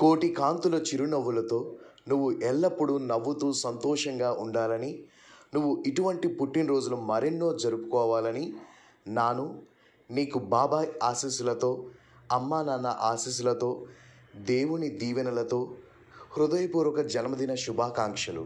కోటి కాంతుల చిరునవ్వులతో నువ్వు ఎల్లప్పుడూ నవ్వుతూ సంతోషంగా ఉండాలని నువ్వు ఇటువంటి పుట్టినరోజులు మరెన్నో జరుపుకోవాలని నాను నీకు బాబాయ్ ఆశీస్సులతో అమ్మా నాన్న ఆశీస్సులతో దేవుని దీవెనలతో హృదయపూర్వక జన్మదిన శుభాకాంక్షలు.